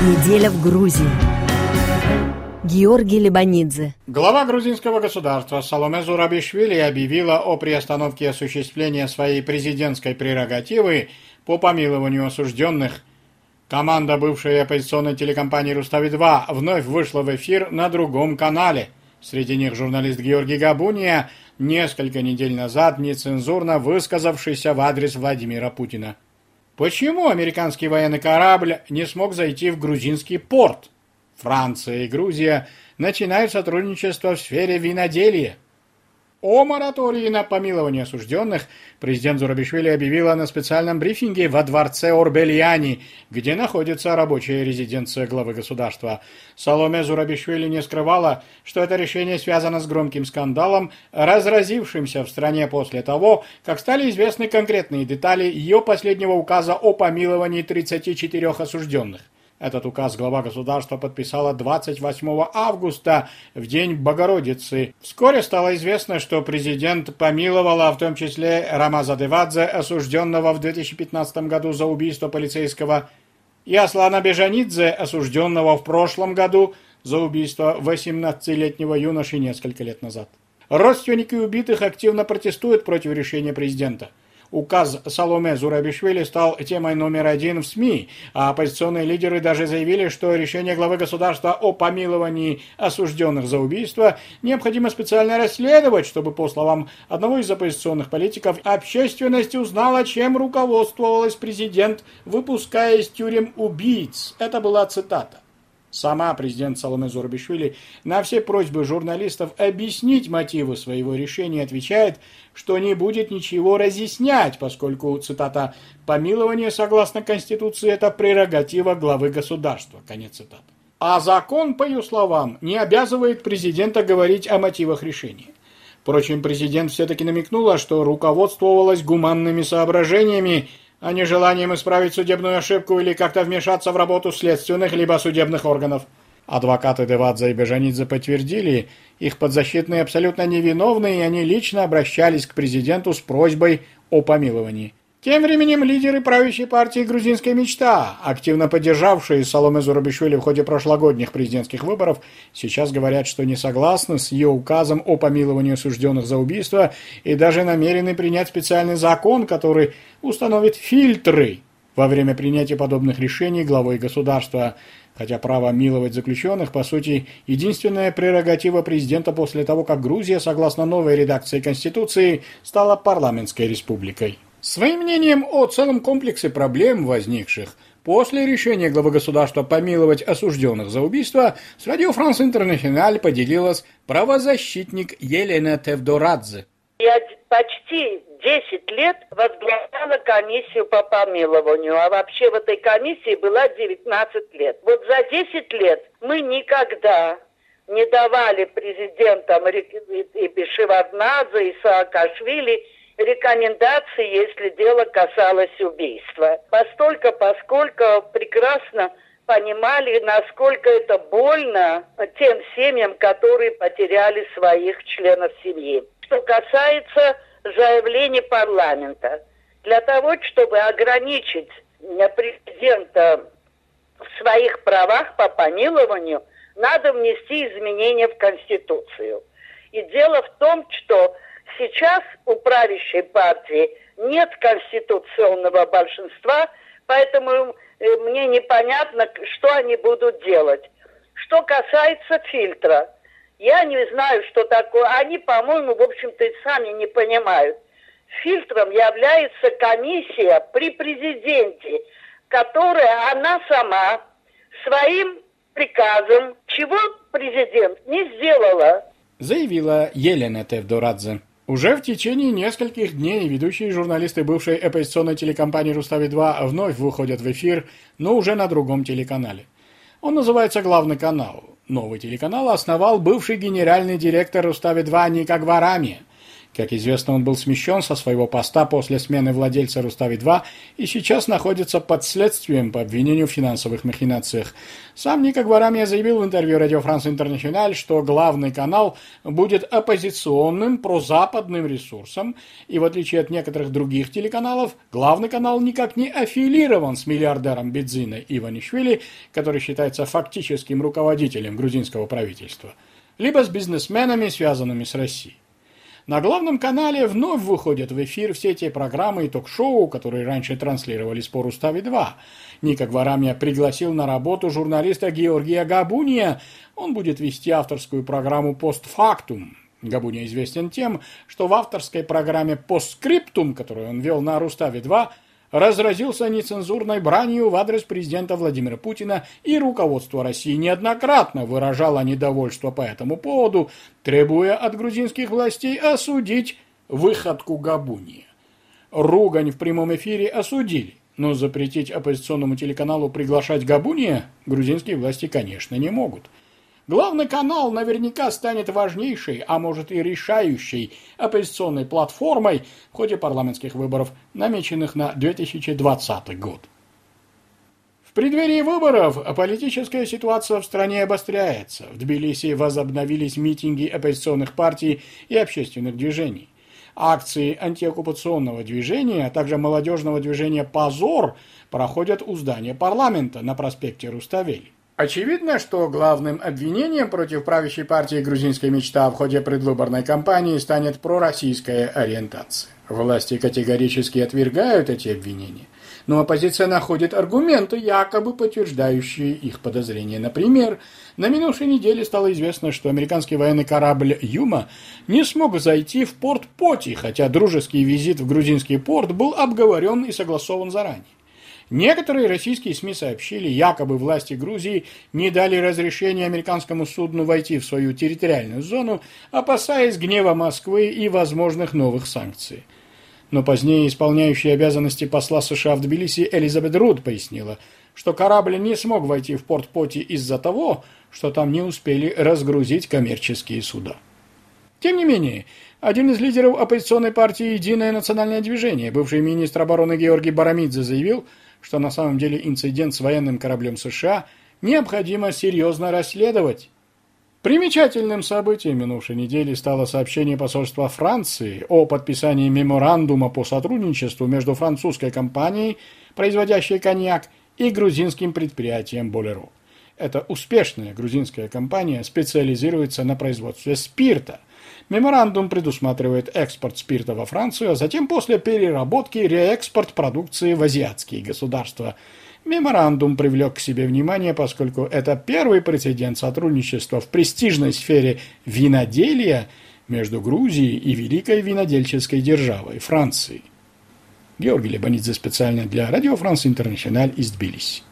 Неделя в Грузии. Георгий Лебанидзе. Глава грузинского государства Саломе Зурабишвили объявила о приостановке осуществления своей президентской прерогативы по помилованию осужденных. Команда бывшей оппозиционной телекомпании «Рустави-2» вновь вышла в эфир на другом канале. Среди них журналист Георгий Габуния, несколько недель назад нецензурно высказавшийся в адрес Владимира Путина. Почему американский военный корабль не смог зайти в грузинский порт? Франция и Грузия начинают сотрудничество в сфере виноделия. О моратории на помилование осужденных президент Зурабишвили объявила на специальном брифинге во дворце Орбельяни, где находится рабочая резиденция главы государства. Саломе Зурабишвили не скрывала, что это решение связано с громким скандалом, разразившимся в стране после того, как стали известны конкретные детали ее последнего указа о помиловании 34 осужденных. Этот указ глава государства подписала 28 августа, в день Богородицы. Вскоре стало известно, что президент помиловала в том числе Рамаза Девадзе, осужденного в 2015 году за убийство полицейского, и Аслана Бежанидзе, осужденного в прошлом году за убийство 18-летнего юноши несколько лет назад. Родственники убитых активно протестуют против решения президента. Указ Саломе Зурабишвили стал темой номер один в СМИ, а оппозиционные лидеры даже заявили, что решение главы государства о помиловании осужденных за убийство необходимо специально расследовать, чтобы, по словам одного из оппозиционных политиков, общественность узнала, чем руководствовалась президент, выпуская из тюрем убийц. Это была цитата. Сама президент Саломе Зурабишвили на все просьбы журналистов объяснить мотивы своего решения отвечает, что не будет ничего разъяснять, поскольку, цитата, «помилование согласно Конституции – это прерогатива главы государства». Конец цитаты. А закон, по ее словам, не обязывает президента говорить о мотивах решения. Впрочем, президент все-таки намекнула, что руководствовалась гуманными соображениями, а не желанием исправить судебную ошибку или как-то вмешаться в работу следственных либо судебных органов. Адвокаты Девадзе и Бежанидзе подтвердили, их подзащитные абсолютно невиновны, и они лично обращались к президенту с просьбой о помиловании. Тем временем лидеры правящей партии «Грузинская мечта», активно поддержавшие Соломе Зурабишвили в ходе прошлогодних президентских выборов, сейчас говорят, что не согласны с ее указом о помиловании осужденных за убийство и даже намерены принять специальный закон, который установит фильтры во время принятия подобных решений главой государства. Хотя право миловать заключенных, по сути, единственная прерогатива президента после того, как Грузия, согласно новой редакции Конституции, стала парламентской республикой. Своим мнением о целом комплексе проблем, возникших после решения главы государства помиловать осужденных за убийство, с Радио Франс Интернациональ поделилась правозащитник Елена Тевдорадзе. Я почти 10 лет возглавляла комиссию по помилованию, а вообще в этой комиссии была 19 лет. Вот за 10 лет мы никогда не давали президентам и Бешеварднадзе, и Саакашвили рекомендации, если дело касалось убийства. Постолько, поскольку прекрасно понимали, насколько это больно тем семьям, которые потеряли своих членов семьи. Что касается заявлений парламента, для того, чтобы ограничить президента в своих правах по помилованию, надо внести изменения в Конституцию. И дело в том, что сейчас у правящей партии нет конституционного большинства, поэтому э, мне непонятно, что они будут делать. Что касается фильтра, я не знаю, что такое. Они, по-моему, в общем-то, и сами не понимают. Фильтром является комиссия при президенте, которая она сама своим приказом, чего президент не сделала. Заявила Елена Тевдорадзе. Уже в течение нескольких дней ведущие журналисты бывшей оппозиционной телекомпании «Рустави-2» вновь выходят в эфир, но уже на другом телеканале. Он называется «Главный канал». Новый телеканал основал бывший генеральный директор «Рустави-2» Ника Гварами. Как известно, он был смещен со своего поста после смены владельца Рустави-2 и сейчас находится под следствием по обвинению в финансовых махинациях. Сам Ника Гварамия заявил в интервью Радио Франс Интернациональ, что главный канал будет оппозиционным прозападным ресурсом, и в отличие от некоторых других телеканалов, главный канал никак не аффилирован с миллиардером Бедзина Иванишвили, который считается фактическим руководителем грузинского правительства, либо с бизнесменами, связанными с Россией. На главном канале вновь выходят в эфир все те программы и ток-шоу, которые раньше транслировались по Руставе-2. Ника Гварамия пригласил на работу журналиста Георгия Габуния. Он будет вести авторскую программу «Постфактум». Габуния известен тем, что в авторской программе «Постскриптум», которую он вел на Руставе-2, разразился нецензурной бранью в адрес президента Владимира Путина, и руководство России неоднократно выражало недовольство по этому поводу, требуя от грузинских властей осудить выходку Габуни. Ругань в прямом эфире осудили, но запретить оппозиционному телеканалу приглашать Габуния грузинские власти, конечно, не могут. Главный канал наверняка станет важнейшей, а может и решающей оппозиционной платформой в ходе парламентских выборов, намеченных на 2020 год. В преддверии выборов политическая ситуация в стране обостряется. В Тбилиси возобновились митинги оппозиционных партий и общественных движений. Акции антиоккупационного движения, а также молодежного движения «Позор» проходят у здания парламента на проспекте Руставели. Очевидно, что главным обвинением против правящей партии «Грузинская мечта» в ходе предвыборной кампании станет пророссийская ориентация. Власти категорически отвергают эти обвинения, но оппозиция находит аргументы, якобы подтверждающие их подозрения. Например, на минувшей неделе стало известно, что американский военный корабль «Юма» не смог зайти в порт Поти, хотя дружеский визит в грузинский порт был обговорен и согласован заранее. Некоторые российские СМИ сообщили, якобы власти Грузии не дали разрешения американскому судну войти в свою территориальную зону, опасаясь гнева Москвы и возможных новых санкций. Но позднее исполняющая обязанности посла США в Тбилиси Элизабет Руд пояснила, что корабль не смог войти в порт Поти из-за того, что там не успели разгрузить коммерческие суда. Тем не менее, один из лидеров оппозиционной партии «Единое национальное движение», бывший министр обороны Георгий Барамидзе, заявил, что на самом деле инцидент с военным кораблем США необходимо серьезно расследовать. Примечательным событием минувшей недели стало сообщение посольства Франции о подписании меморандума по сотрудничеству между французской компанией, производящей коньяк, и грузинским предприятием «Болеро». Эта успешная грузинская компания специализируется на производстве спирта – Меморандум предусматривает экспорт спирта во Францию, а затем после переработки реэкспорт продукции в азиатские государства. Меморандум привлек к себе внимание, поскольку это первый прецедент сотрудничества в престижной сфере виноделия между Грузией и великой винодельческой державой Францией. Георгий Лебанидзе специально для Радио Франс Интернациональ из Тбилиси.